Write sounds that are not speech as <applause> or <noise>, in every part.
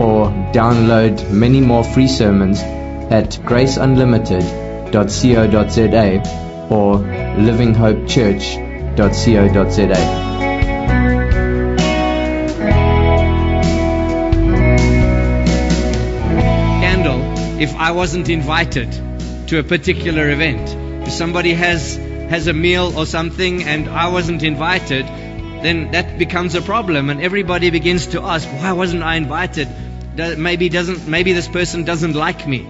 or download many more free sermons at graceunlimited.co.za or livinghopechurch.co.za. Scandal if I wasn't invited to a particular event. If somebody has has a meal or something and I wasn't invited, then that becomes a problem and everybody begins to ask, why wasn't I invited? Maybe doesn't maybe this person doesn't like me.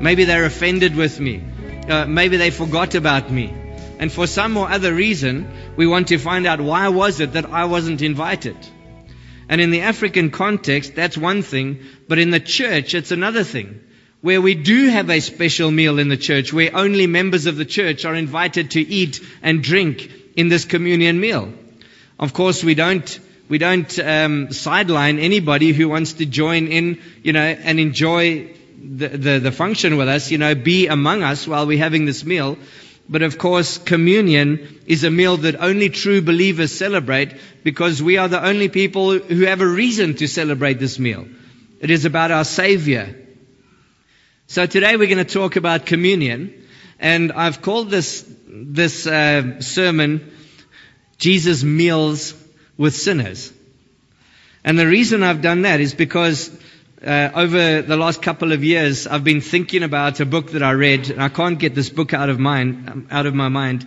Maybe they're offended with me. Uh, maybe they forgot about me. And for some or other reason, we want to find out why was it that I wasn't invited? And in the African context, that's one thing, but in the church, it's another thing. Where we do have a special meal in the church, where only members of the church are invited to eat and drink in this communion meal. Of course, we don't we don't um, sideline anybody who wants to join in, you know, and enjoy the, the the function with us. You know, be among us while we're having this meal. But of course, communion is a meal that only true believers celebrate because we are the only people who have a reason to celebrate this meal. It is about our Savior. So today we're going to talk about communion, and I've called this this uh, sermon "Jesus Meals with Sinners." And the reason I've done that is because uh, over the last couple of years, I've been thinking about a book that I read, and I can't get this book out of mind, out of my mind.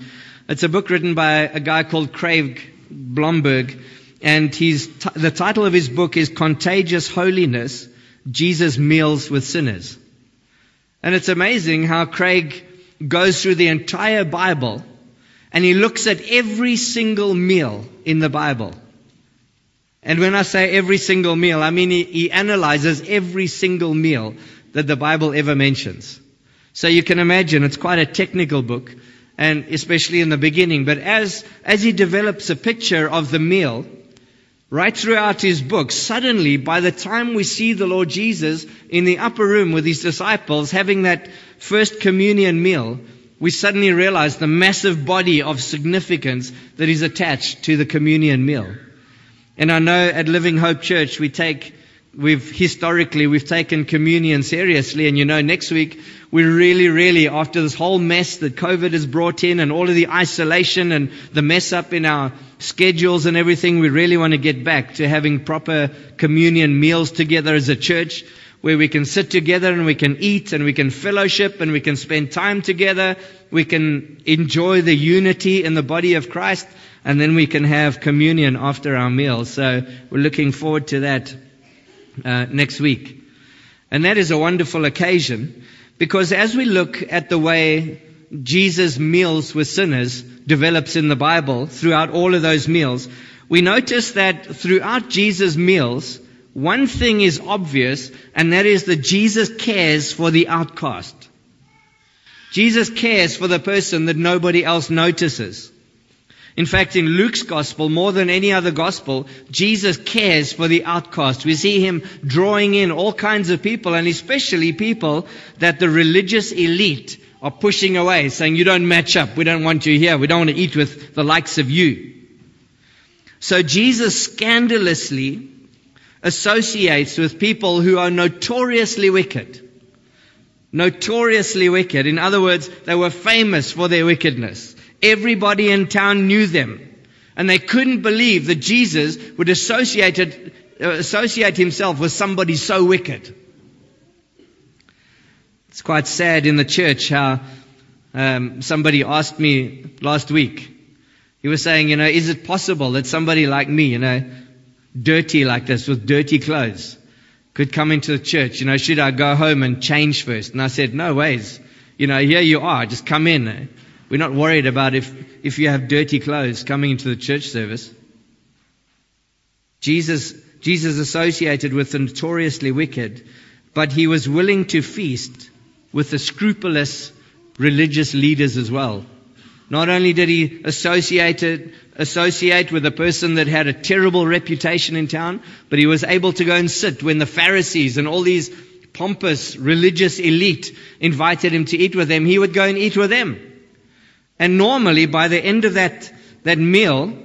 It's a book written by a guy called Craig Blomberg, and he's t- the title of his book is "Contagious Holiness: Jesus Meals with Sinners." And it's amazing how Craig goes through the entire Bible, and he looks at every single meal in the Bible. And when I say every single meal, I mean he, he analyzes every single meal that the Bible ever mentions. So you can imagine it's quite a technical book, and especially in the beginning. But as, as he develops a picture of the meal, right throughout his book, suddenly by the time we see the Lord Jesus in the upper room with his disciples having that first communion meal, we suddenly realize the massive body of significance that is attached to the communion meal. And I know at Living Hope Church we take, we've historically, we've taken communion seriously. And you know, next week we really, really, after this whole mess that COVID has brought in and all of the isolation and the mess up in our schedules and everything, we really want to get back to having proper communion meals together as a church where we can sit together and we can eat and we can fellowship and we can spend time together. We can enjoy the unity in the body of Christ and then we can have communion after our meal. So we're looking forward to that uh, next week. And that is a wonderful occasion because as we look at the way Jesus meals with sinners develops in the Bible throughout all of those meals, we notice that throughout Jesus' meals, one thing is obvious, and that is that Jesus cares for the outcast. Jesus cares for the person that nobody else notices. In fact, in Luke's gospel, more than any other gospel, Jesus cares for the outcast. We see him drawing in all kinds of people, and especially people that the religious elite are pushing away, saying, You don't match up. We don't want you here. We don't want to eat with the likes of you. So Jesus scandalously associates with people who are notoriously wicked. Notoriously wicked. In other words, they were famous for their wickedness. Everybody in town knew them. And they couldn't believe that Jesus would associate, uh, associate himself with somebody so wicked. It's quite sad in the church how um, somebody asked me last week. He was saying, you know, is it possible that somebody like me, you know, dirty like this with dirty clothes, could come into the church? You know, should I go home and change first? And I said, no ways. You know, here you are. Just come in. We're not worried about if, if you have dirty clothes coming into the church service. Jesus, Jesus associated with the notoriously wicked, but he was willing to feast with the scrupulous religious leaders as well. Not only did he associate, associate with a person that had a terrible reputation in town, but he was able to go and sit when the Pharisees and all these pompous religious elite invited him to eat with them. He would go and eat with them. And normally by the end of that, that meal,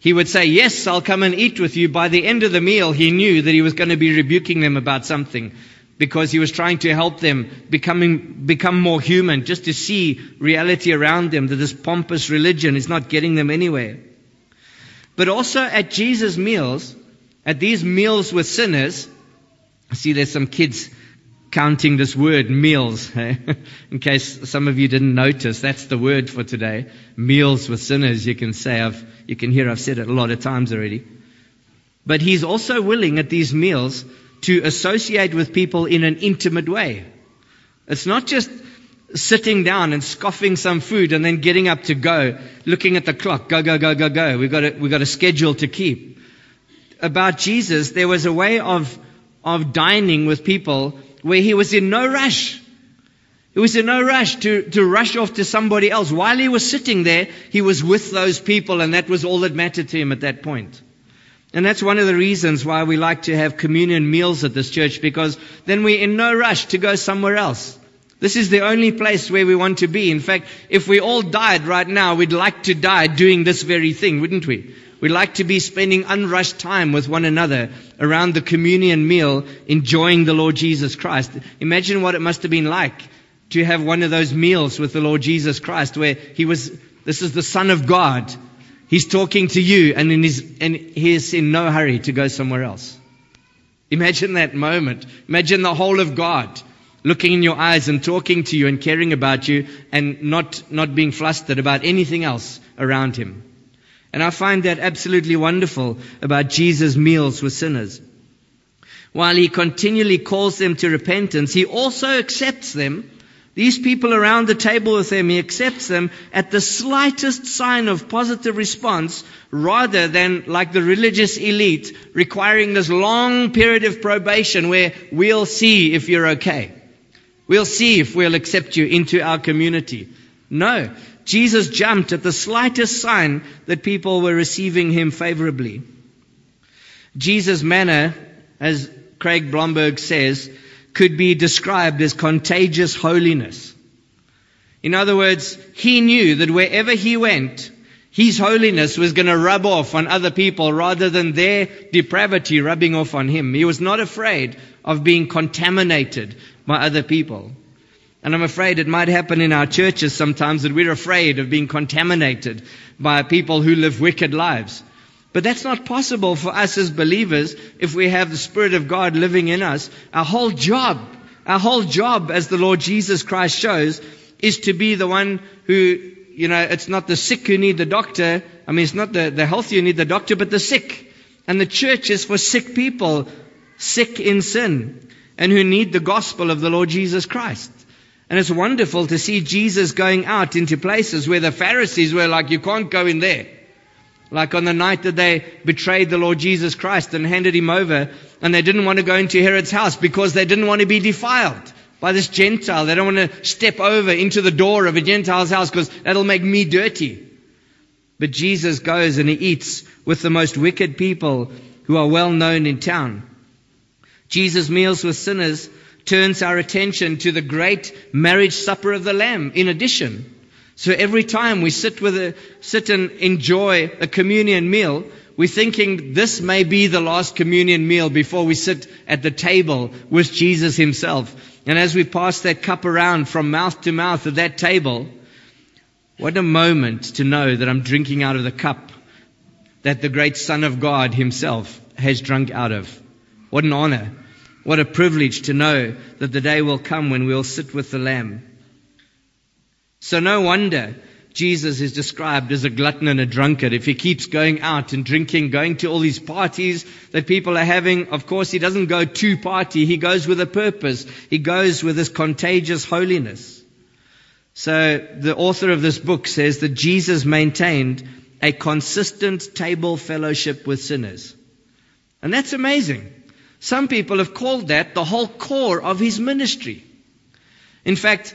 he would say, yes, I'll come and eat with you. By the end of the meal, he knew that he was going to be rebuking them about something because he was trying to help them becoming, become more human, just to see reality around them, that this pompous religion is not getting them anywhere. But also at Jesus' meals, at these meals with sinners, see there's some kids counting this word, meals. <laughs> Eh? In case some of you didn't notice, that's the word for today. Meals with sinners, you can say. I've, you can hear I've said it a lot of times already. But he's also willing at these meals to associate with people in an intimate way. It's not just sitting down and scoffing some food and then getting up to go, looking at the clock, go, go, go, go, go. We've got a, we've got a schedule to keep. About Jesus, there was a way of, of dining with people where he was in no rush. He was in no rush to, to rush off to somebody else. While he was sitting there, he was with those people and that was all that mattered to him at that point. And that's one of the reasons why we like to have communion meals at this church because then we're in no rush to go somewhere else. This is the only place where we want to be. In fact, if we all died right now, we'd like to die doing this very thing, wouldn't we? We'd like to be spending unrushed time with one another around the communion meal, enjoying the Lord Jesus Christ. Imagine what it must have been like to have one of those meals with the Lord Jesus Christ where he was, this is the Son of God He's talking to you and, his, and he is in no hurry to go somewhere else. Imagine that moment. Imagine the whole of God looking in your eyes and talking to you and caring about you and not, not being flustered about anything else around him. And I find that absolutely wonderful about Jesus' meals with sinners. While he continually calls them to repentance, he also accepts them these people around the table with him, he accepts them at the slightest sign of positive response rather than like the religious elite requiring this long period of probation where we'll see if you're okay. We'll see if we'll accept you into our community. No. Jesus jumped at the slightest sign that people were receiving him favorably. Jesus' manner, as Craig Blomberg says, could be described as contagious holiness. In other words, he knew that wherever he went, his holiness was going to rub off on other people rather than their depravity rubbing off on him. He was not afraid of being contaminated by other people. And I'm afraid it might happen in our churches sometimes that we're afraid of being contaminated by people who live wicked lives. But that's not possible for us as believers if we have the Spirit of God living in us. Our whole job, our whole job as the Lord Jesus Christ shows is to be the one who, you know, it's not the sick who need the doctor. I mean, it's not the, the healthy who need the doctor, but the sick. And the church is for sick people, sick in sin, and who need the gospel of the Lord Jesus Christ. And it's wonderful to see Jesus going out into places where the Pharisees were like, you can't go in there. Like on the night that they betrayed the Lord Jesus Christ and handed him over, and they didn't want to go into Herod's house because they didn't want to be defiled by this Gentile. They don't want to step over into the door of a Gentile's house because that'll make me dirty. But Jesus goes and he eats with the most wicked people who are well known in town. Jesus meals with sinners turns our attention to the great marriage supper of the Lamb in addition. So every time we sit with a, sit and enjoy a communion meal, we're thinking this may be the last communion meal before we sit at the table with Jesus himself. And as we pass that cup around from mouth to mouth at that table, what a moment to know that I'm drinking out of the cup that the great Son of God himself has drunk out of. What an honor. What a privilege to know that the day will come when we'll sit with the Lamb. So no wonder Jesus is described as a glutton and a drunkard. If he keeps going out and drinking, going to all these parties that people are having, of course he doesn't go to party. He goes with a purpose. He goes with this contagious holiness. So the author of this book says that Jesus maintained a consistent table fellowship with sinners. And that's amazing. Some people have called that the whole core of his ministry. In fact,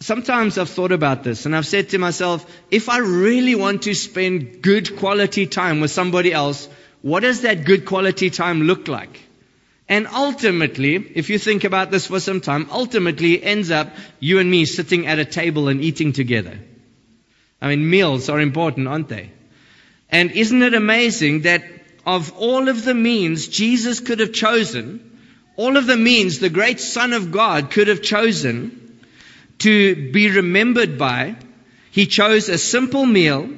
sometimes I've thought about this and I've said to myself, if I really want to spend good quality time with somebody else, what does that good quality time look like? And ultimately, if you think about this for some time, ultimately it ends up you and me sitting at a table and eating together. I mean, meals are important, aren't they? And isn't it amazing that of all of the means Jesus could have chosen, all of the means the great Son of God could have chosen to be remembered by, he chose a simple meal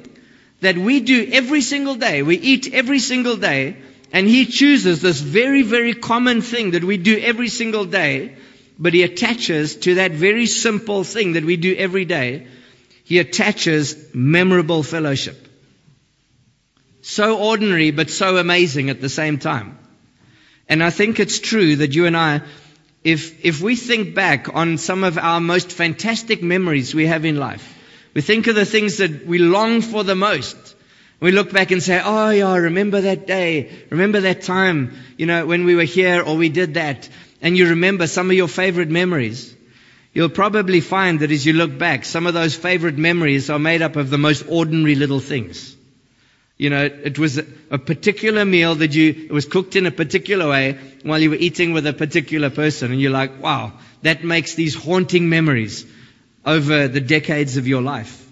that we do every single day. We eat every single day. And he chooses this very, very common thing that we do every single day, but he attaches to that very simple thing that we do every day, he attaches memorable fellowship. So ordinary, but so amazing at the same time. And I think it's true that you and I, if, if we think back on some of our most fantastic memories we have in life, we think of the things that we long for the most. We look back and say, oh yeah, remember that day. Remember that time, you know, when we were here or we did that. And you remember some of your favorite memories. You'll probably find that as you look back, some of those favorite memories are made up of the most ordinary little things. You know, it was a particular meal that you, it was cooked in a particular way while you were eating with a particular person. And you're like, wow, that makes these haunting memories over the decades of your life.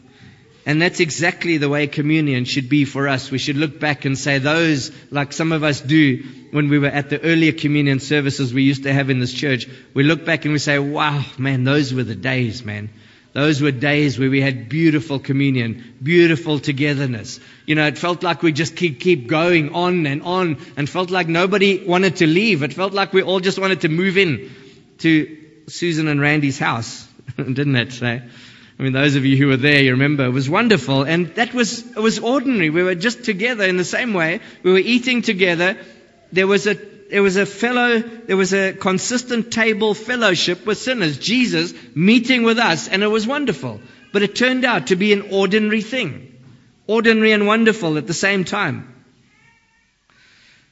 And that's exactly the way communion should be for us. We should look back and say those, like some of us do when we were at the earlier communion services we used to have in this church. We look back and we say, wow, man, those were the days, man. Those were days where we had beautiful communion, beautiful togetherness. You know, it felt like we just keep, keep going on and on and felt like nobody wanted to leave. It felt like we all just wanted to move in to Susan and Randy's house, <laughs> didn't it? Say? I mean, those of you who were there, you remember, it was wonderful. And that was, it was ordinary. We were just together in the same way. We were eating together. There was a there was a fellow, there was a consistent table fellowship with sinners. Jesus meeting with us, and it was wonderful. But it turned out to be an ordinary thing. Ordinary and wonderful at the same time.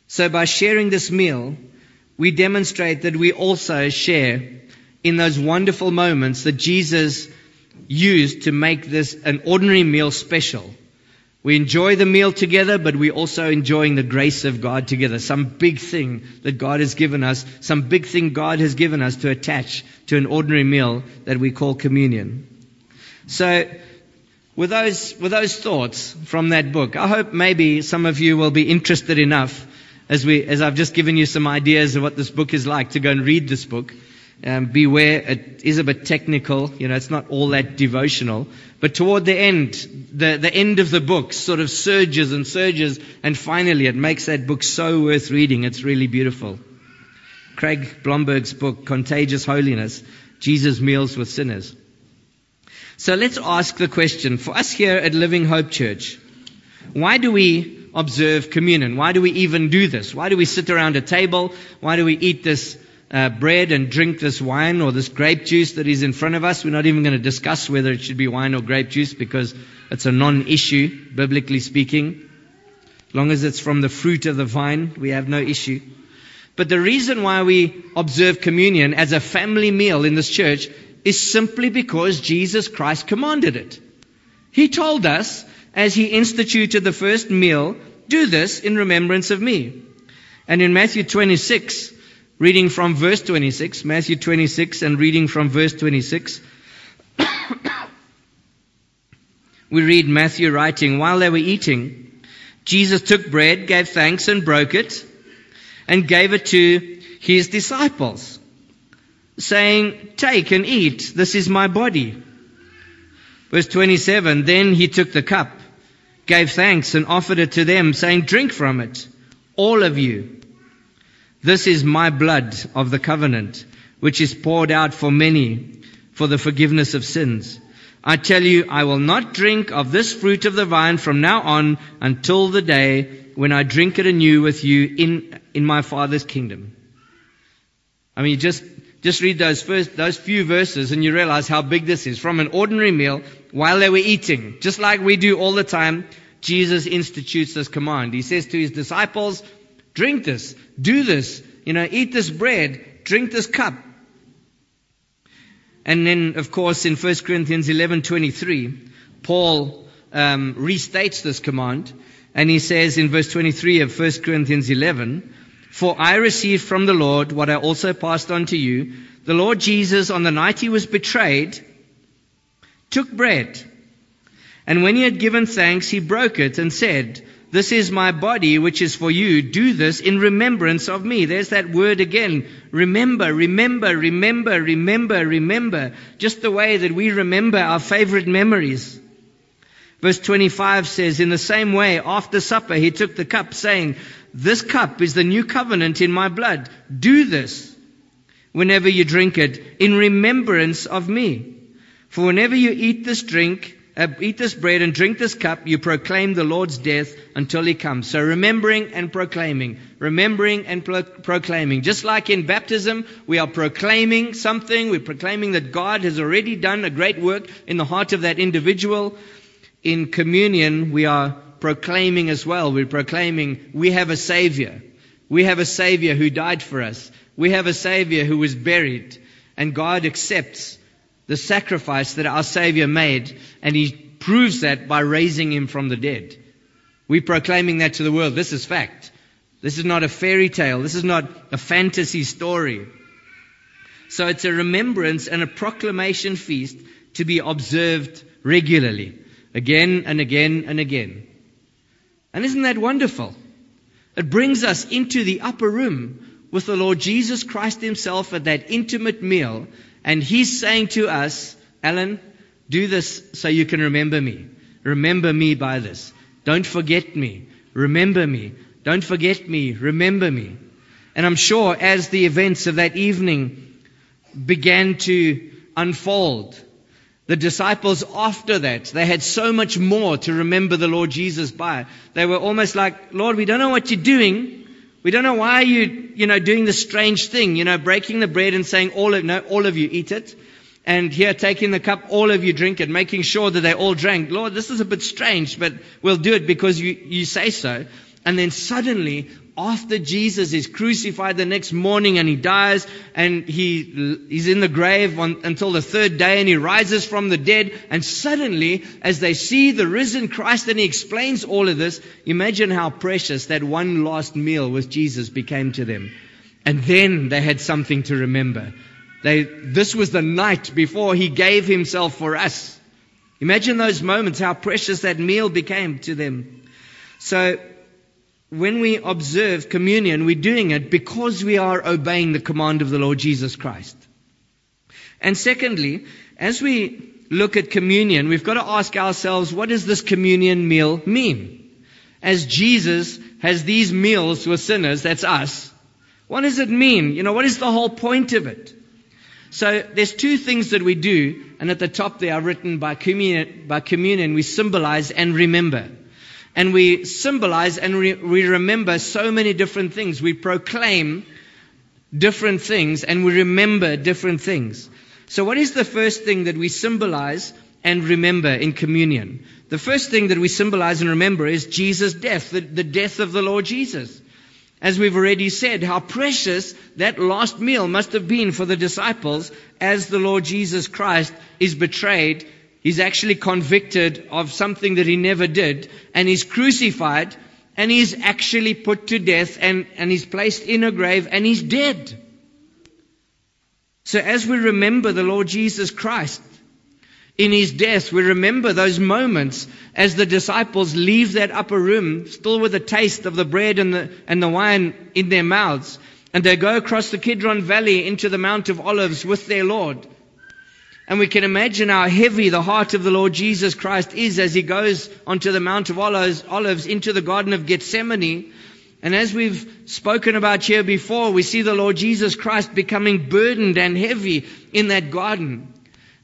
So by sharing this meal, we demonstrate that we also share in those wonderful moments that Jesus used to make this an ordinary meal special. We enjoy the meal together, but we're also enjoying the grace of God together. Some big thing that God has given us, some big thing God has given us to attach to an ordinary meal that we call communion. So, with those, with those thoughts from that book, I hope maybe some of you will be interested enough as we, as I've just given you some ideas of what this book is like to go and read this book. Um, beware, it is a bit technical. You know, it's not all that devotional. But toward the end, the, the end of the book sort of surges and surges, and finally it makes that book so worth reading. It's really beautiful. Craig Blomberg's book, Contagious Holiness, Jesus Meals with Sinners. So let's ask the question for us here at Living Hope Church, why do we observe communion? Why do we even do this? Why do we sit around a table? Why do we eat this uh, bread and drink this wine or this grape juice that is in front of us. We're not even going to discuss whether it should be wine or grape juice because it's a non-issue, biblically speaking. As long as it's from the fruit of the vine, we have no issue. But the reason why we observe communion as a family meal in this church is simply because Jesus Christ commanded it. He told us, as he instituted the first meal, do this in remembrance of me. And in Matthew 26, reading from verse 26, Matthew 26, and reading from verse 26. <coughs> we read Matthew writing, While they were eating, Jesus took bread, gave thanks, and broke it, and gave it to his disciples, saying, Take and eat, this is my body. Verse 27, Then he took the cup, gave thanks, and offered it to them, saying, Drink from it, all of you. This is my blood of the covenant, which is poured out for many for the forgiveness of sins. I tell you, I will not drink of this fruit of the vine from now on until the day when I drink it anew with you in, in my Father's kingdom. I mean, just, just read those first, those few verses and you realize how big this is. From an ordinary meal while they were eating, just like we do all the time, Jesus institutes this command. He says to his disciples, Drink this. Do this You know, eat this bread, drink this cup. And then, of course, in 1 Corinthians 11:23, Paul um, restates this command, and he says in verse 23 of 1 Corinthians 11, "For I received from the Lord what I also passed on to you: the Lord Jesus, on the night he was betrayed, took bread, and when he had given thanks, he broke it and said." This is my body, which is for you. Do this in remembrance of me. There's that word again. Remember, remember, remember, remember, remember. Just the way that we remember our favorite memories. Verse 25 says, In the same way, after supper, he took the cup, saying, This cup is the new covenant in my blood. Do this whenever you drink it in remembrance of me. For whenever you eat this drink, uh, eat this bread and drink this cup, you proclaim the Lord's death until he comes. So remembering and proclaiming, remembering and pro- proclaiming. Just like in baptism, we are proclaiming something. We're proclaiming that God has already done a great work in the heart of that individual. In communion, we are proclaiming as well. We're proclaiming we have a Savior. We have a Savior who died for us. We have a Savior who was buried. And God accepts the sacrifice that our Savior made, and He proves that by raising Him from the dead. We're proclaiming that to the world. This is fact. This is not a fairy tale. This is not a fantasy story. So it's a remembrance and a proclamation feast to be observed regularly, again and again and again. And isn't that wonderful? It brings us into the upper room with the Lord Jesus Christ Himself at that intimate meal and he's saying to us, Alan, do this so you can remember me. Remember me by this. Don't forget me. Remember me. Don't forget me. Remember me. And I'm sure as the events of that evening began to unfold, the disciples after that, they had so much more to remember the Lord Jesus by. They were almost like, Lord, we don't know what you're doing, we don't know why you, you know, doing this strange thing, you know, breaking the bread and saying all of, no, all of you eat it. And here taking the cup, all of you drink it, making sure that they all drank. Lord, this is a bit strange, but we'll do it because you, you say so. And then suddenly after Jesus is crucified the next morning and he dies and he, he's in the grave on, until the third day and he rises from the dead. And suddenly, as they see the risen Christ and he explains all of this, imagine how precious that one last meal with Jesus became to them. And then they had something to remember. They, this was the night before he gave himself for us. Imagine those moments, how precious that meal became to them. So when we observe communion, we're doing it because we are obeying the command of the Lord Jesus Christ. And secondly, as we look at communion, we've got to ask ourselves, what does this communion meal mean? As Jesus has these meals with sinners, that's us, what does it mean? You know, what is the whole point of it? So there's two things that we do, and at the top they are written by communion, by communion we symbolize and remember. And we symbolize and re- we remember so many different things. We proclaim different things and we remember different things. So what is the first thing that we symbolize and remember in communion? The first thing that we symbolize and remember is Jesus' death, the, the death of the Lord Jesus. As we've already said, how precious that last meal must have been for the disciples as the Lord Jesus Christ is betrayed He's actually convicted of something that he never did, and he's crucified, and he's actually put to death, and, and he's placed in a grave, and he's dead. So as we remember the Lord Jesus Christ in his death, we remember those moments as the disciples leave that upper room, still with a taste of the bread and the, and the wine in their mouths, and they go across the Kidron Valley into the Mount of Olives with their Lord. And we can imagine how heavy the heart of the Lord Jesus Christ is as he goes onto the Mount of Olives, into the Garden of Gethsemane. And as we've spoken about here before, we see the Lord Jesus Christ becoming burdened and heavy in that garden.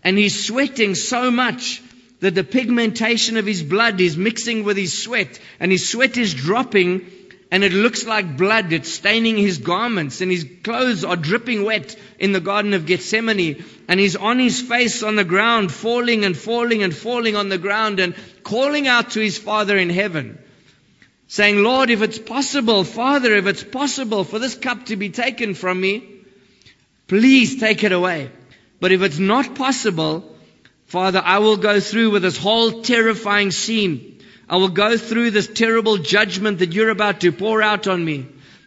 And he's sweating so much that the pigmentation of his blood is mixing with his sweat and his sweat is dropping and it looks like blood. It's staining his garments and his clothes are dripping wet in the Garden of Gethsemane. And he's on his face on the ground, falling and falling and falling on the ground and calling out to his Father in heaven. saying, Lord, if it's possible, Father, if it's possible for this cup to be taken from me, please take it away. But if it's not possible, Father, I will go through with this whole terrifying scene. I will go through this terrible judgment that you're about to pour out on me.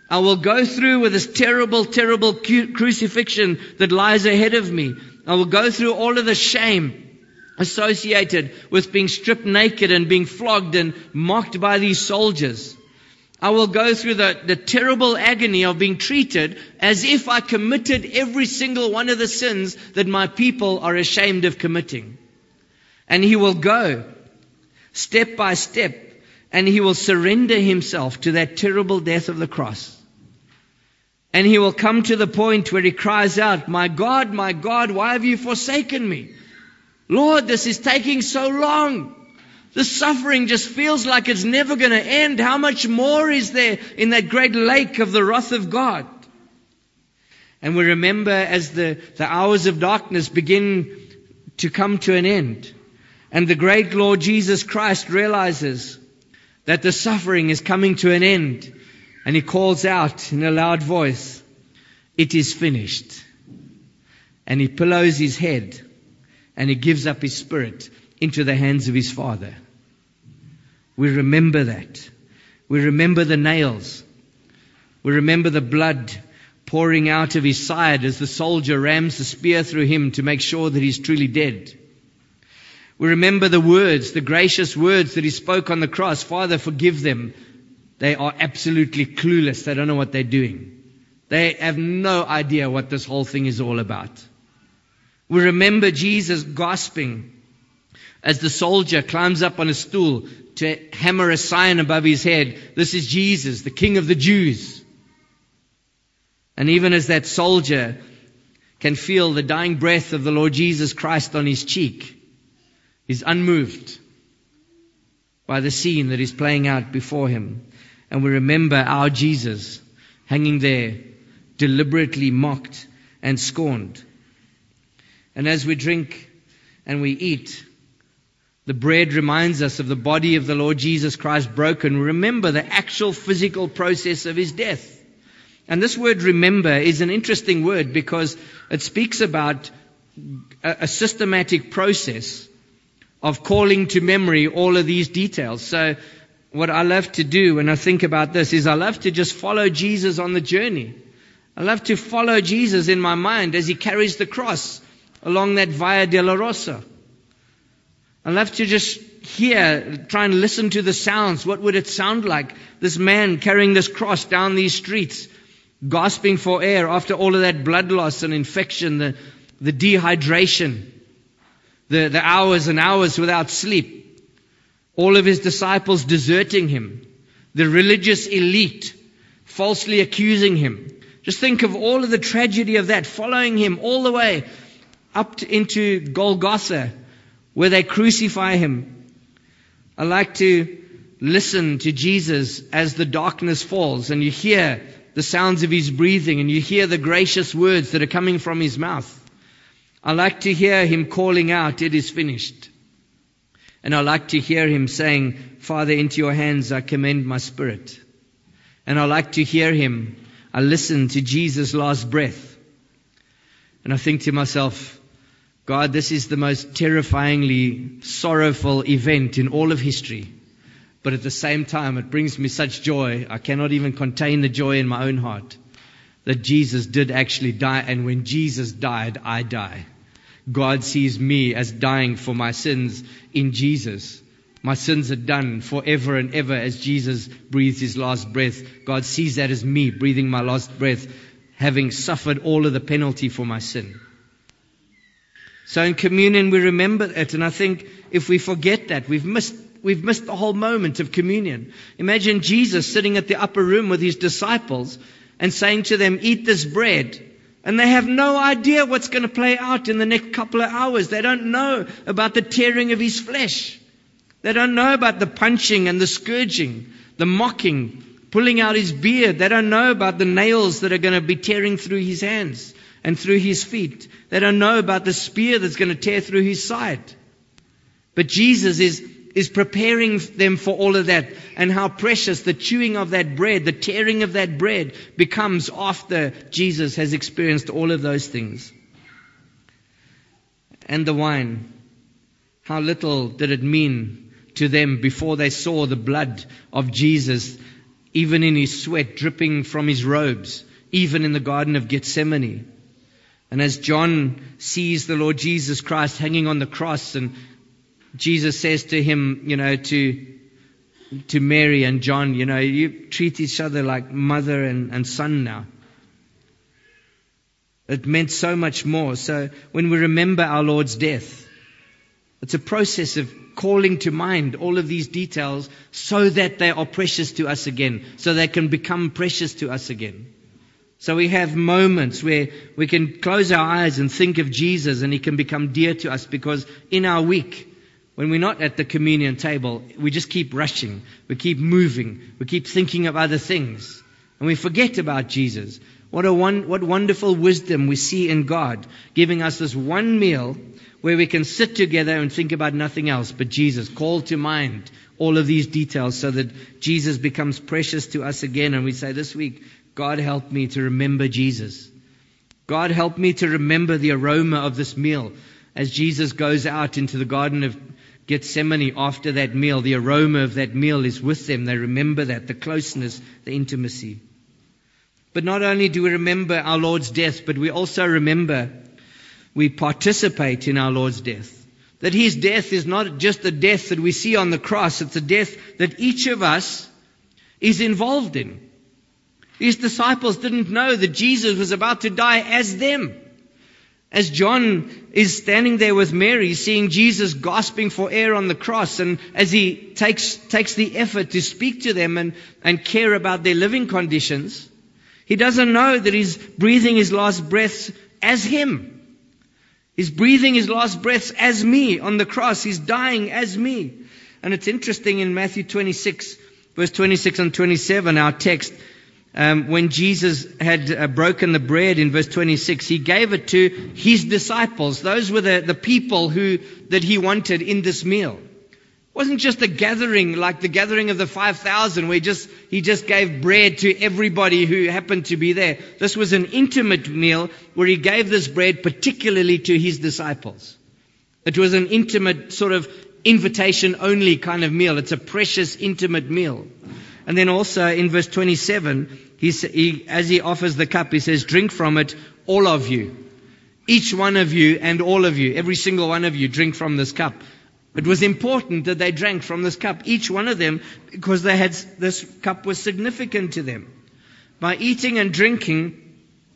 I will go through with this terrible, terrible crucifixion that lies ahead of me. I will go through all of the shame associated with being stripped naked and being flogged and mocked by these soldiers. I will go through the, the terrible agony of being treated as if I committed every single one of the sins that my people are ashamed of committing. And he will go step by step and he will surrender himself to that terrible death of the cross. And he will come to the point where he cries out, My God, my God, why have you forsaken me? Lord, this is taking so long. The suffering just feels like it's never going to end. How much more is there in that great lake of the wrath of God? And we remember as the, the hours of darkness begin to come to an end, and the great Lord Jesus Christ realizes that the suffering is coming to an end, and he calls out in a loud voice, It is finished. And he pillows his head and he gives up his spirit into the hands of his Father. We remember that. We remember the nails. We remember the blood pouring out of his side as the soldier rams the spear through him to make sure that he's truly dead. We remember the words, the gracious words that he spoke on the cross. Father, forgive them. They are absolutely clueless. They don't know what they're doing. They have no idea what this whole thing is all about. We remember Jesus gasping as the soldier climbs up on a stool to hammer a sign above his head. This is Jesus, the King of the Jews. And even as that soldier can feel the dying breath of the Lord Jesus Christ on his cheek, he's unmoved by the scene that is playing out before him. And we remember our Jesus hanging there, deliberately mocked and scorned. And as we drink and we eat, the bread reminds us of the body of the Lord Jesus Christ broken. We remember the actual physical process of his death. And this word remember is an interesting word because it speaks about a systematic process of calling to memory all of these details. So what I love to do when I think about this is I love to just follow Jesus on the journey. I love to follow Jesus in my mind as he carries the cross along that Via Dolorosa. I love to just hear, try and listen to the sounds. What would it sound like? This man carrying this cross down these streets, gasping for air after all of that blood loss and infection, the, the dehydration, the, the hours and hours without sleep, all of his disciples deserting him, the religious elite falsely accusing him. Just think of all of the tragedy of that, following him all the way up to, into Golgotha where they crucify him. I like to listen to Jesus as the darkness falls and you hear the sounds of his breathing and you hear the gracious words that are coming from his mouth. I like to hear him calling out, it is finished. And I like to hear him saying, Father, into your hands I commend my spirit. And I like to hear him, I listen to Jesus' last breath. And I think to myself, God, this is the most terrifyingly sorrowful event in all of history. But at the same time, it brings me such joy. I cannot even contain the joy in my own heart that Jesus did actually die. And when Jesus died, I die. God sees me as dying for my sins in Jesus. My sins are done forever and ever as Jesus breathes his last breath. God sees that as me breathing my last breath, having suffered all of the penalty for my sin. So in communion, we remember it. And I think if we forget that, we've missed, we've missed the whole moment of communion. Imagine Jesus sitting at the upper room with his disciples and saying to them, eat this bread. And they have no idea what's going to play out in the next couple of hours. They don't know about the tearing of his flesh. They don't know about the punching and the scourging, the mocking, pulling out his beard. They don't know about the nails that are going to be tearing through his hands and through his feet. They don't know about the spear that's going to tear through his side. But Jesus is, is preparing them for all of that and how precious the chewing of that bread, the tearing of that bread becomes after Jesus has experienced all of those things. And the wine. How little did it mean to them before they saw the blood of Jesus, even in his sweat dripping from his robes, even in the Garden of Gethsemane. And as John sees the Lord Jesus Christ hanging on the cross and Jesus says to him, you know, to, to Mary and John, you know, you treat each other like mother and, and son now. It meant so much more. So when we remember our Lord's death, it's a process of calling to mind all of these details so that they are precious to us again, so they can become precious to us again. So we have moments where we can close our eyes and think of Jesus and he can become dear to us because in our week, when we're not at the communion table, we just keep rushing. We keep moving. We keep thinking of other things. And we forget about Jesus. What a one, what wonderful wisdom we see in God giving us this one meal where we can sit together and think about nothing else but Jesus. Call to mind all of these details so that Jesus becomes precious to us again. And we say this week, God help me to remember Jesus. God help me to remember the aroma of this meal as Jesus goes out into the Garden of Gethsemane after that meal, the aroma of that meal is with them. They remember that, the closeness, the intimacy. But not only do we remember our Lord's death, but we also remember we participate in our Lord's death. That His death is not just the death that we see on the cross, it's a death that each of us is involved in. His disciples didn't know that Jesus was about to die as them. As John is standing there with Mary, seeing Jesus gasping for air on the cross, and as he takes, takes the effort to speak to them and, and care about their living conditions, he doesn't know that he's breathing his last breaths as him. He's breathing his last breaths as me on the cross. He's dying as me. And it's interesting in Matthew 26, verse 26 and 27, our text, um, when Jesus had uh, broken the bread in verse 26, he gave it to his disciples. Those were the, the people who, that he wanted in this meal. It wasn't just a gathering like the gathering of the 5,000 where just, he just gave bread to everybody who happened to be there. This was an intimate meal where he gave this bread particularly to his disciples. It was an intimate sort of invitation only kind of meal. It's a precious, intimate meal. And then also in verse 27, he, as he offers the cup, he says, Drink from it, all of you. Each one of you and all of you, every single one of you, drink from this cup. It was important that they drank from this cup, each one of them, because they had, this cup was significant to them. By eating and drinking,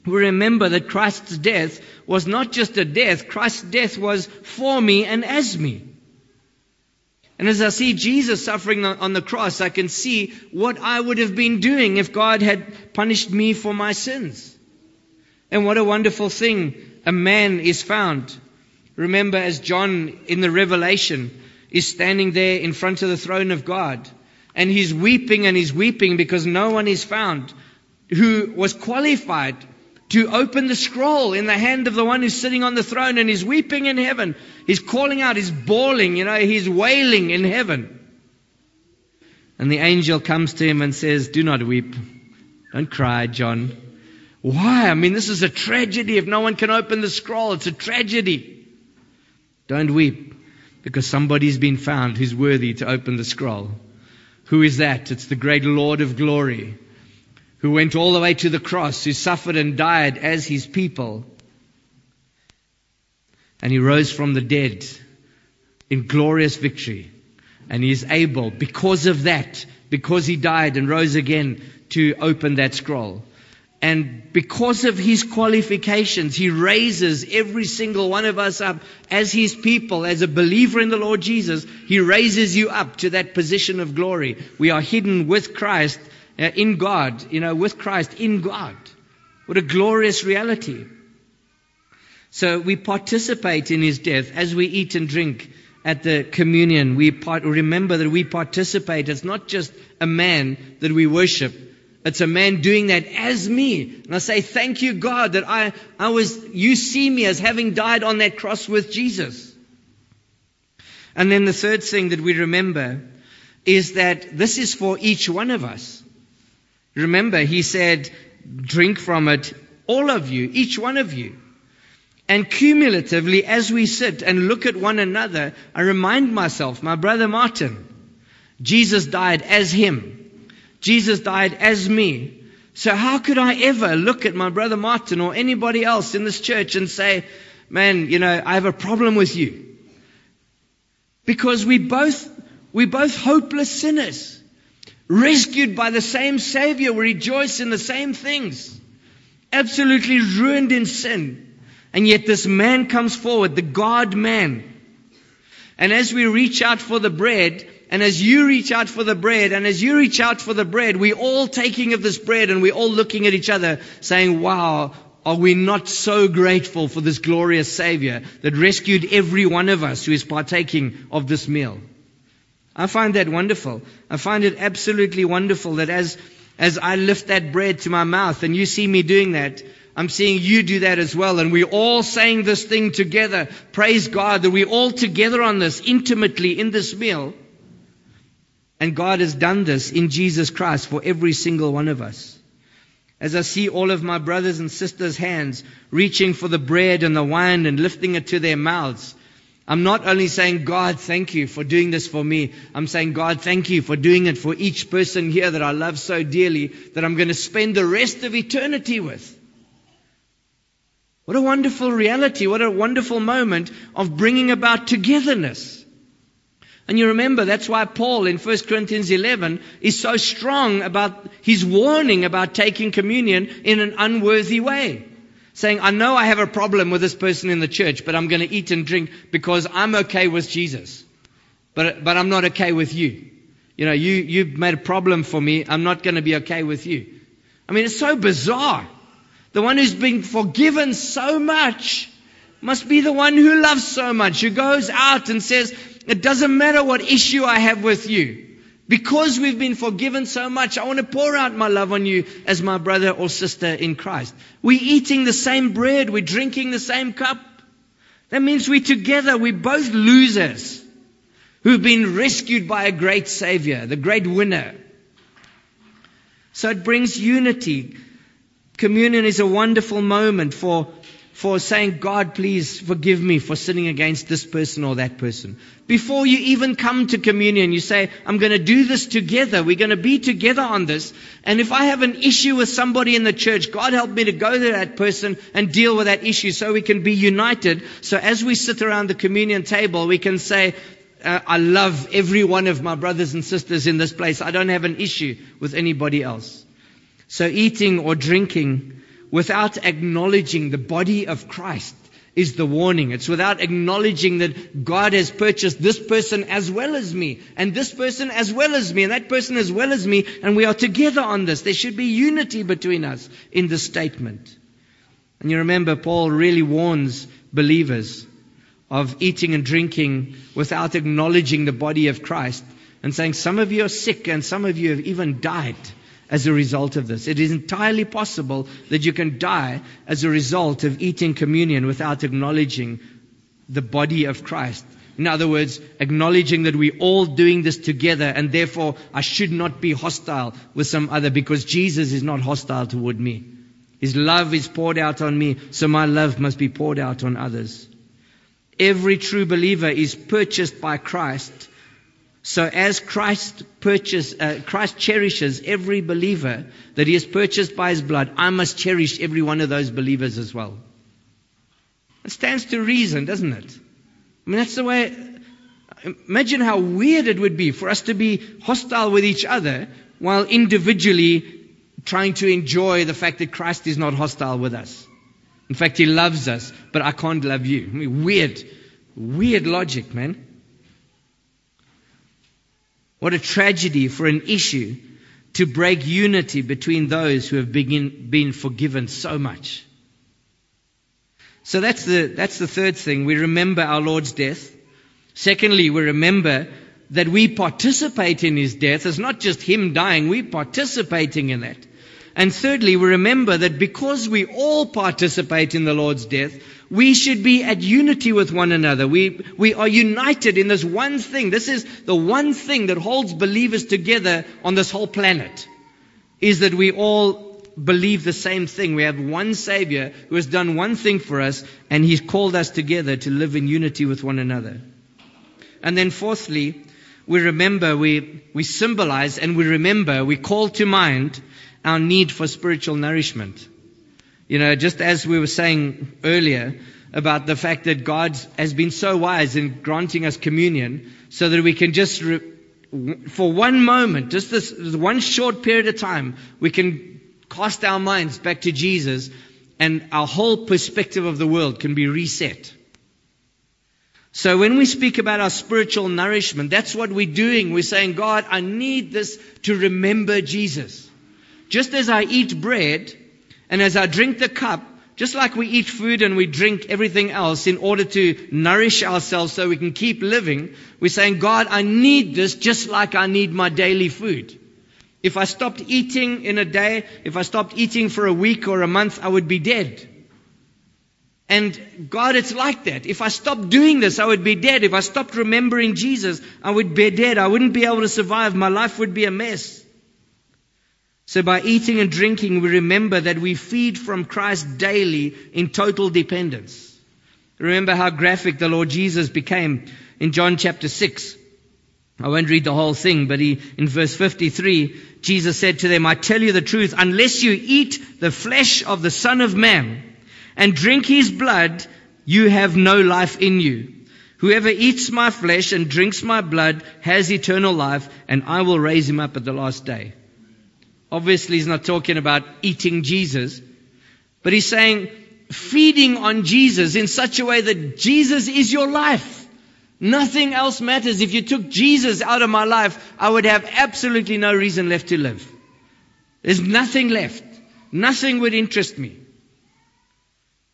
we remember that Christ's death was not just a death, Christ's death was for me and as me. And as I see Jesus suffering on the cross, I can see what I would have been doing if God had punished me for my sins. And what a wonderful thing a man is found. Remember, as John in the Revelation is standing there in front of the throne of God, and he's weeping and he's weeping because no one is found who was qualified to open the scroll in the hand of the one who's sitting on the throne and he's weeping in heaven. He's calling out, he's bawling, you know, he's wailing in heaven. And the angel comes to him and says, Do not weep. Don't cry, John. Why? I mean, this is a tragedy if no one can open the scroll. It's a tragedy. Don't weep because somebody's been found who's worthy to open the scroll. Who is that? It's the great Lord of glory who went all the way to the cross, who suffered and died as his people. And he rose from the dead in glorious victory. And he is able, because of that, because he died and rose again, to open that scroll. And because of his qualifications, he raises every single one of us up as his people, as a believer in the Lord Jesus. He raises you up to that position of glory. We are hidden with Christ uh, in God, you know, with Christ in God. What a glorious reality. So we participate in his death as we eat and drink at the communion. We part, remember that we participate. It's not just a man that we worship. It's a man doing that as me. And I say, thank you, God, that I, I was, you see me as having died on that cross with Jesus. And then the third thing that we remember is that this is for each one of us. Remember, he said, drink from it, all of you, each one of you. And cumulatively, as we sit and look at one another, I remind myself, my brother Martin, Jesus died as him. Jesus died as me. So how could I ever look at my brother Martin or anybody else in this church and say, man, you know, I have a problem with you? Because we both, we both hopeless sinners, rescued by the same Savior, we rejoice in the same things, absolutely ruined in sin. And yet this man comes forward, the God man. And as we reach out for the bread, and as you reach out for the bread, and as you reach out for the bread, we're all taking of this bread and we're all looking at each other saying, wow, are we not so grateful for this glorious Savior that rescued every one of us who is partaking of this meal? I find that wonderful. I find it absolutely wonderful that as, as I lift that bread to my mouth and you see me doing that, I'm seeing you do that as well. And we're all saying this thing together. Praise God that we're all together on this intimately in this meal. And God has done this in Jesus Christ for every single one of us. As I see all of my brothers and sisters' hands reaching for the bread and the wine and lifting it to their mouths, I'm not only saying, God, thank you for doing this for me. I'm saying, God, thank you for doing it for each person here that I love so dearly that I'm going to spend the rest of eternity with. What a wonderful reality. What a wonderful moment of bringing about togetherness. And you remember that's why Paul in 1 Corinthians 11 is so strong about his warning about taking communion in an unworthy way. Saying, I know I have a problem with this person in the church, but I'm going to eat and drink because I'm okay with Jesus. But, but I'm not okay with you. You know, you, you've made a problem for me. I'm not going to be okay with you. I mean, it's so bizarre. The one who's been forgiven so much must be the one who loves so much, who goes out and says, it doesn't matter what issue I have with you. Because we've been forgiven so much, I want to pour out my love on you as my brother or sister in Christ. We're eating the same bread. We're drinking the same cup. That means we're together. We're both losers who've been rescued by a great savior, the great winner. So it brings unity. Communion is a wonderful moment for for saying, God, please forgive me for sinning against this person or that person. Before you even come to communion, you say, I'm going to do this together. We're going to be together on this. And if I have an issue with somebody in the church, God help me to go to that person and deal with that issue so we can be united. So as we sit around the communion table, we can say, uh, I love every one of my brothers and sisters in this place. I don't have an issue with anybody else. So eating or drinking without acknowledging the body of Christ is the warning. It's without acknowledging that God has purchased this person as well as me, and this person as well as me, and that person as well as me, and we are together on this. There should be unity between us in this statement. And you remember, Paul really warns believers of eating and drinking without acknowledging the body of Christ and saying, Some of you are sick, and some of you have even died as a result of this. It is entirely possible that you can die as a result of eating communion without acknowledging the body of Christ. In other words, acknowledging that we're all doing this together and therefore I should not be hostile with some other because Jesus is not hostile toward me. His love is poured out on me, so my love must be poured out on others. Every true believer is purchased by Christ so as Christ uh, Christ cherishes every believer that he has purchased by his blood, I must cherish every one of those believers as well. It stands to reason, doesn't it? I mean, that's the way. Imagine how weird it would be for us to be hostile with each other while individually trying to enjoy the fact that Christ is not hostile with us. In fact, he loves us, but I can't love you. I mean, weird, weird logic, man. What a tragedy for an issue to break unity between those who have begin, been forgiven so much. So that's the, that's the third thing. We remember our Lord's death. Secondly, we remember that we participate in his death. It's not just him dying, we're participating in that. And thirdly, we remember that because we all participate in the Lord's death, We should be at unity with one another. We, we are united in this one thing. This is the one thing that holds believers together on this whole planet. Is that we all believe the same thing. We have one Savior who has done one thing for us and He's called us together to live in unity with one another. And then fourthly, we remember, we, we symbolize and we remember, we call to mind our need for spiritual nourishment. You know, just as we were saying earlier about the fact that God has been so wise in granting us communion so that we can just, re- for one moment, just this, this one short period of time, we can cast our minds back to Jesus and our whole perspective of the world can be reset. So when we speak about our spiritual nourishment, that's what we're doing. We're saying, God, I need this to remember Jesus. Just as I eat bread and as I drink the cup, just like we eat food and we drink everything else in order to nourish ourselves so we can keep living, we're saying, God, I need this just like I need my daily food. If I stopped eating in a day, if I stopped eating for a week or a month, I would be dead. And God, it's like that. If I stopped doing this, I would be dead. If I stopped remembering Jesus, I would be dead. I wouldn't be able to survive. My life would be a mess. So by eating and drinking, we remember that we feed from Christ daily in total dependence. Remember how graphic the Lord Jesus became in John chapter 6. I won't read the whole thing, but he, in verse 53, Jesus said to them, I tell you the truth, unless you eat the flesh of the Son of Man and drink his blood, you have no life in you. Whoever eats my flesh and drinks my blood has eternal life, and I will raise him up at the last day. Obviously, he's not talking about eating Jesus, but he's saying feeding on Jesus in such a way that Jesus is your life. Nothing else matters. If you took Jesus out of my life, I would have absolutely no reason left to live. There's nothing left. Nothing would interest me.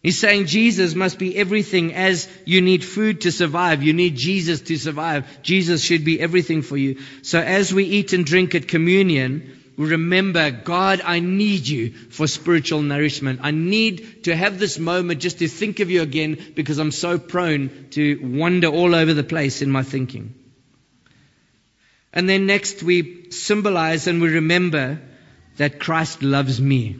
He's saying Jesus must be everything as you need food to survive. You need Jesus to survive. Jesus should be everything for you. So as we eat and drink at communion, remember, God, I need you for spiritual nourishment. I need to have this moment just to think of you again because I'm so prone to wander all over the place in my thinking. And then next we symbolize and we remember that Christ loves me.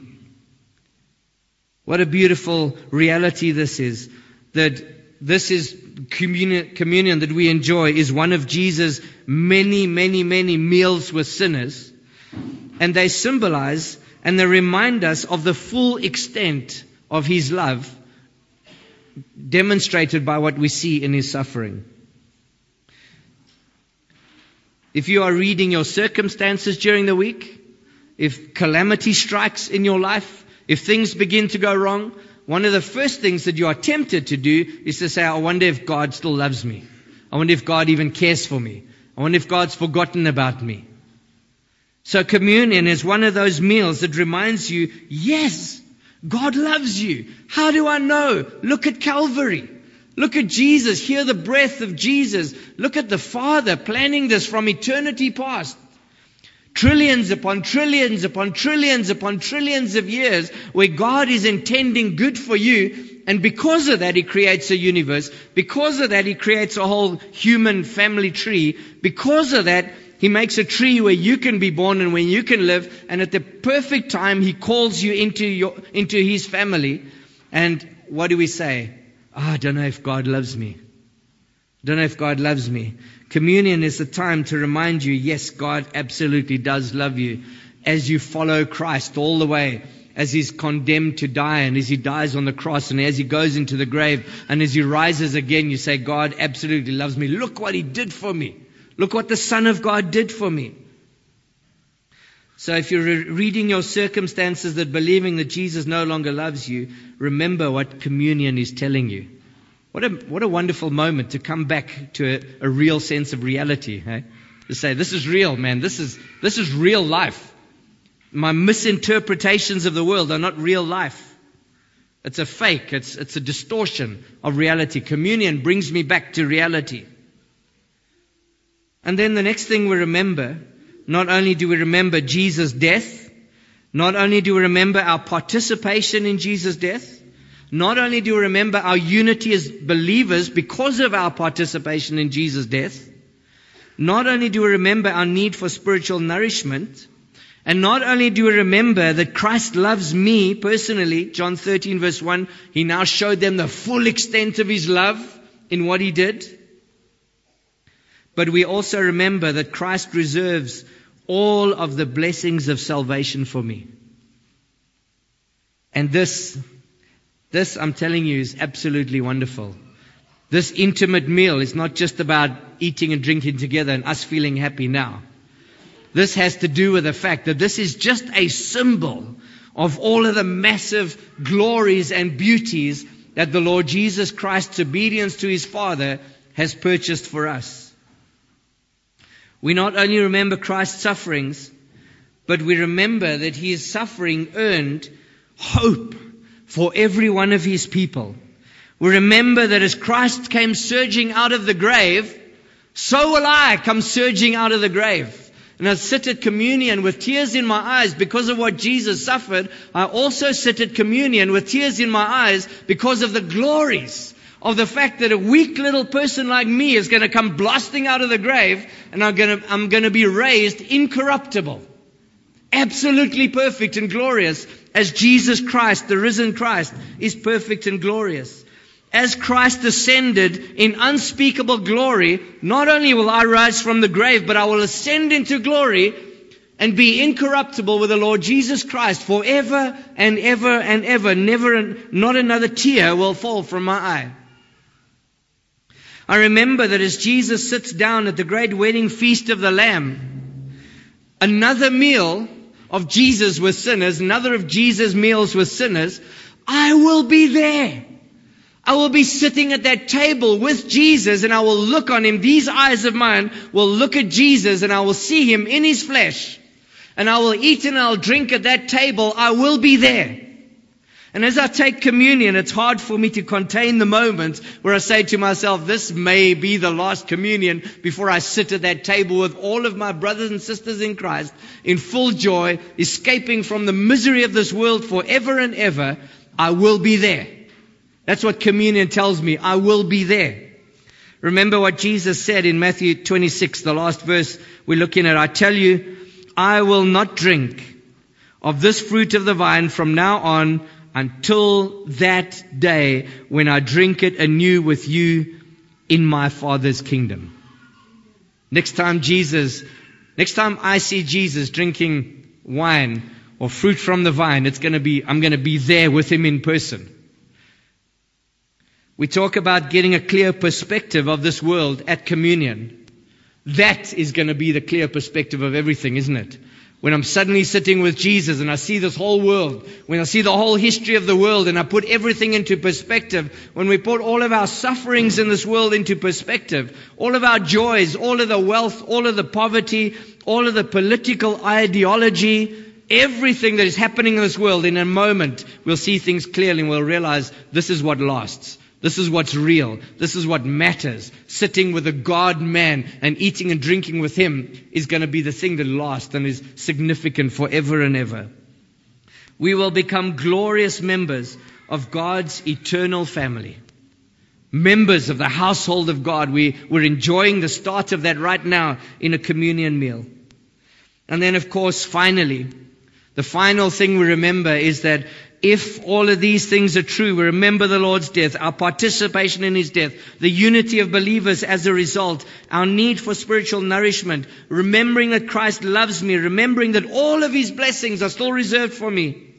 What a beautiful reality this is. That this is communion, communion that we enjoy is one of Jesus' many, many, many meals with sinners and they symbolize and they remind us of the full extent of his love demonstrated by what we see in his suffering. If you are reading your circumstances during the week, if calamity strikes in your life, if things begin to go wrong, one of the first things that you are tempted to do is to say, I wonder if God still loves me. I wonder if God even cares for me. I wonder if God's forgotten about me. So communion is one of those meals that reminds you, yes, God loves you. How do I know? Look at Calvary. Look at Jesus. Hear the breath of Jesus. Look at the Father planning this from eternity past. Trillions upon trillions upon trillions upon trillions of years where God is intending good for you. And because of that, He creates a universe. Because of that, He creates a whole human family tree. Because of that, he makes a tree where you can be born and where you can live. And at the perfect time, He calls you into, your, into His family. And what do we say? Oh, I don't know if God loves me. Don't know if God loves me. Communion is the time to remind you, yes, God absolutely does love you as you follow Christ all the way as he's condemned to die and as he dies on the cross and as he goes into the grave and as he rises again, you say, God absolutely loves me. Look what he did for me. Look what the Son of God did for me. So if you're reading your circumstances that believing that Jesus no longer loves you, remember what communion is telling you. What a, what a wonderful moment to come back to a, a real sense of reality. Eh? To say, this is real, man. This is, this is real life. My misinterpretations of the world are not real life. It's a fake. It's, it's a distortion of reality. Communion brings me back to reality. And then the next thing we remember, not only do we remember Jesus' death, not only do we remember our participation in Jesus' death, Not only do we remember our unity as believers because of our participation in Jesus' death, not only do we remember our need for spiritual nourishment, and not only do we remember that Christ loves me personally, John 13 verse 1, he now showed them the full extent of his love in what he did. But we also remember that Christ reserves all of the blessings of salvation for me. And this, this I'm telling you is absolutely wonderful. This intimate meal is not just about eating and drinking together and us feeling happy now. This has to do with the fact that this is just a symbol of all of the massive glories and beauties that the Lord Jesus Christ's obedience to his Father has purchased for us. We not only remember Christ's sufferings, but we remember that his suffering earned hope for every one of his people. We remember that as Christ came surging out of the grave, so will I come surging out of the grave. And I sit at communion with tears in my eyes because of what Jesus suffered. I also sit at communion with tears in my eyes because of the glories of the fact that a weak little person like me is going to come blasting out of the grave and I'm going to, I'm going to be raised incorruptible. Absolutely perfect and glorious as Jesus Christ, the risen Christ, is perfect and glorious as Christ ascended in unspeakable glory, not only will I rise from the grave, but I will ascend into glory and be incorruptible with the Lord Jesus Christ forever and ever and ever. Never, not another tear will fall from my eye. I remember that as Jesus sits down at the great wedding feast of the Lamb, another meal of Jesus with sinners, another of Jesus' meals with sinners, I will be there. I will be sitting at that table with Jesus and I will look on him. These eyes of mine will look at Jesus and I will see him in his flesh. And I will eat and I'll drink at that table. I will be there. And as I take communion, it's hard for me to contain the moment where I say to myself, this may be the last communion before I sit at that table with all of my brothers and sisters in Christ in full joy, escaping from the misery of this world forever and ever. I will be there. That's what communion tells me. I will be there. Remember what Jesus said in Matthew 26, the last verse we're looking at. I tell you, I will not drink of this fruit of the vine from now on until that day when I drink it anew with you in my Father's kingdom. Next time Jesus, next time I see Jesus drinking wine or fruit from the vine, it's going to be, I'm going to be there with him in person. We talk about getting a clear perspective of this world at communion. That is going to be the clear perspective of everything, isn't it? When I'm suddenly sitting with Jesus and I see this whole world, when I see the whole history of the world and I put everything into perspective, when we put all of our sufferings in this world into perspective, all of our joys, all of the wealth, all of the poverty, all of the political ideology, everything that is happening in this world, in a moment, we'll see things clearly and we'll realize this is what lasts. This is what's real. This is what matters. Sitting with a God man and eating and drinking with him is going to be the thing that lasts and is significant forever and ever. We will become glorious members of God's eternal family. Members of the household of God. We, we're enjoying the start of that right now in a communion meal. And then, of course, finally, the final thing we remember is that if all of these things are true, we remember the Lord's death, our participation in His death, the unity of believers as a result, our need for spiritual nourishment, remembering that Christ loves me, remembering that all of His blessings are still reserved for me,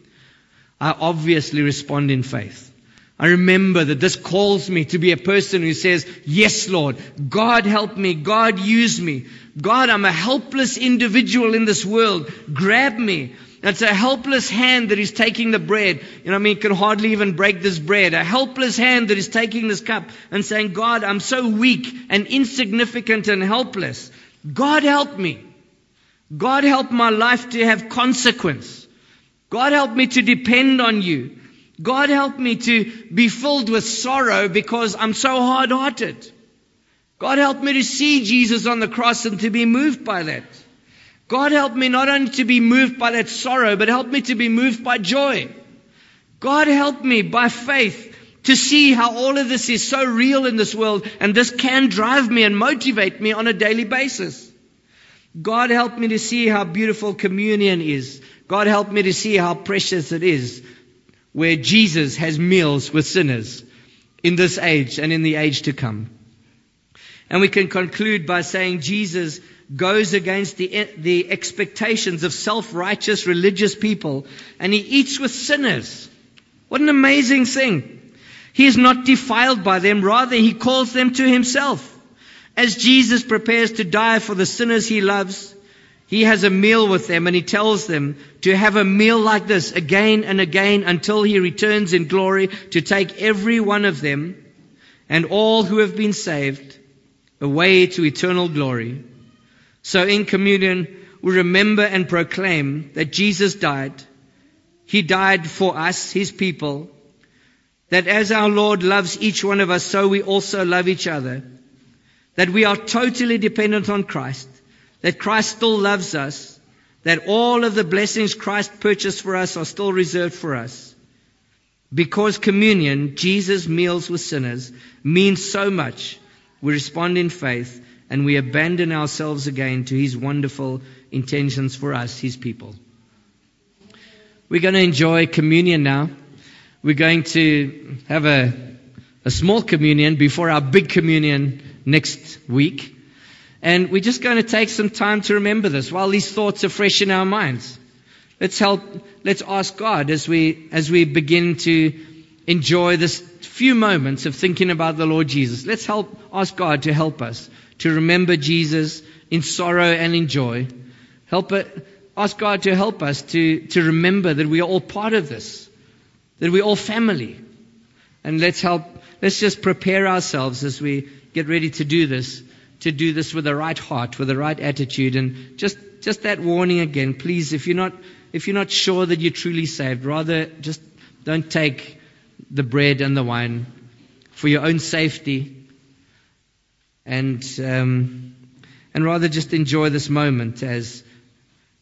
I obviously respond in faith. I remember that this calls me to be a person who says, Yes, Lord, God help me, God use me. God, I'm a helpless individual in this world. Grab me. It's a helpless hand that is taking the bread. You know, I mean, can hardly even break this bread. A helpless hand that is taking this cup and saying, God, I'm so weak and insignificant and helpless. God help me. God help my life to have consequence. God help me to depend on you. God help me to be filled with sorrow because I'm so hard hearted. God help me to see Jesus on the cross and to be moved by that. God help me not only to be moved by that sorrow, but help me to be moved by joy. God help me by faith to see how all of this is so real in this world and this can drive me and motivate me on a daily basis. God help me to see how beautiful communion is. God help me to see how precious it is where Jesus has meals with sinners in this age and in the age to come. And we can conclude by saying Jesus goes against the, the expectations of self-righteous religious people and he eats with sinners. What an amazing thing. He is not defiled by them, rather he calls them to himself. As Jesus prepares to die for the sinners he loves, he has a meal with them and he tells them to have a meal like this again and again until he returns in glory to take every one of them and all who have been saved away to eternal glory. So in communion, we remember and proclaim that Jesus died. He died for us, His people. That as our Lord loves each one of us, so we also love each other. That we are totally dependent on Christ. That Christ still loves us. That all of the blessings Christ purchased for us are still reserved for us. Because communion, Jesus' meals with sinners, means so much, we respond in faith and we abandon ourselves again to His wonderful intentions for us, His people. We're going to enjoy communion now. We're going to have a, a small communion before our big communion next week. And we're just going to take some time to remember this while these thoughts are fresh in our minds. Let's help, let's ask God as we, as we begin to enjoy this few moments of thinking about the Lord Jesus. Let's help, ask God to help us to remember Jesus in sorrow and in joy. Help it, ask God to help us to, to remember that we are all part of this, that we're all family. And let's help, let's just prepare ourselves as we get ready to do this, to do this with the right heart, with the right attitude. And just, just that warning again, please, if you're not, if you're not sure that you're truly saved, rather just don't take the bread and the wine for your own safety and um, and rather just enjoy this moment as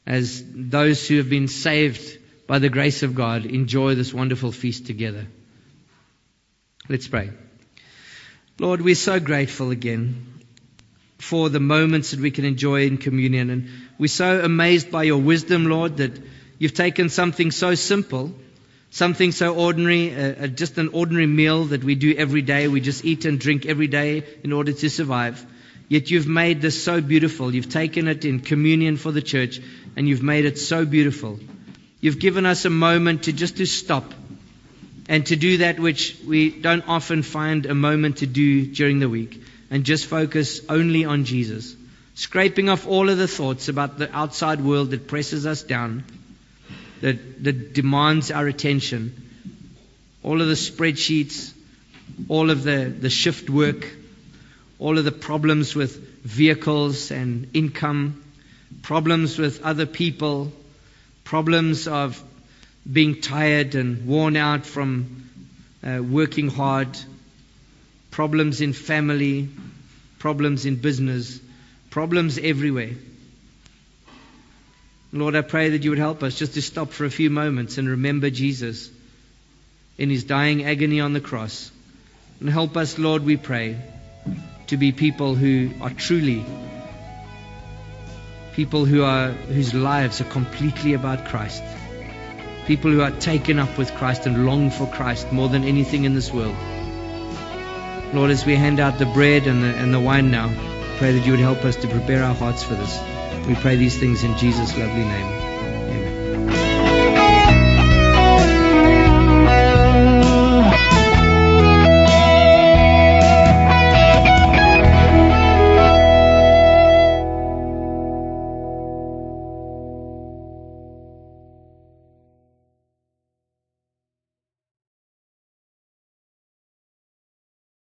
as those who have been saved by the grace of God enjoy this wonderful feast together. Let's pray. Lord, we're so grateful again for the moments that we can enjoy in communion. And we're so amazed by your wisdom, Lord, that you've taken something so simple, something so ordinary, uh, uh, just an ordinary meal that we do every day. We just eat and drink every day in order to survive. Yet you've made this so beautiful. You've taken it in communion for the church and you've made it so beautiful. You've given us a moment to just to stop and to do that which we don't often find a moment to do during the week and just focus only on Jesus. Scraping off all of the thoughts about the outside world that presses us down, that, that demands our attention. All of the spreadsheets, all of the, the shift work, all of the problems with vehicles and income, problems with other people, problems of being tired and worn out from uh, working hard, problems in family, problems in business, problems everywhere. Lord, I pray that you would help us just to stop for a few moments and remember Jesus in his dying agony on the cross. And help us, Lord, we pray, to be people who are truly people who are whose lives are completely about Christ. People who are taken up with Christ and long for Christ more than anything in this world. Lord, as we hand out the bread and the, and the wine now, pray that you would help us to prepare our hearts for this. We pray these things in Jesus' lovely name.